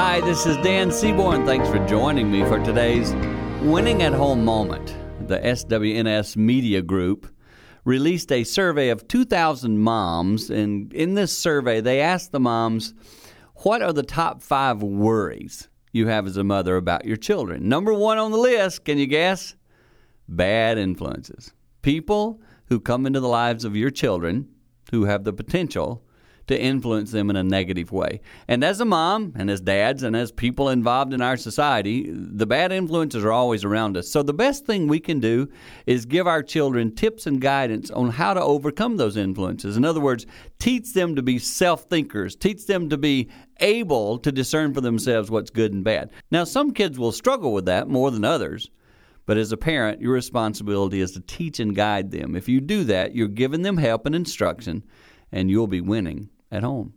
Hi, this is Dan Seaborn. Thanks for joining me for today's Winning at Home moment. The SWNS Media Group released a survey of 2,000 moms, and in this survey, they asked the moms, What are the top five worries you have as a mother about your children? Number one on the list, can you guess? Bad influences. People who come into the lives of your children who have the potential to influence them in a negative way. And as a mom, and as dads, and as people involved in our society, the bad influences are always around us. So the best thing we can do is give our children tips and guidance on how to overcome those influences. In other words, teach them to be self thinkers, teach them to be able to discern for themselves what's good and bad. Now, some kids will struggle with that more than others. But as a parent, your responsibility is to teach and guide them. If you do that, you're giving them help and instruction, and you'll be winning at home.